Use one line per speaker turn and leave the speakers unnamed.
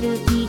side of me.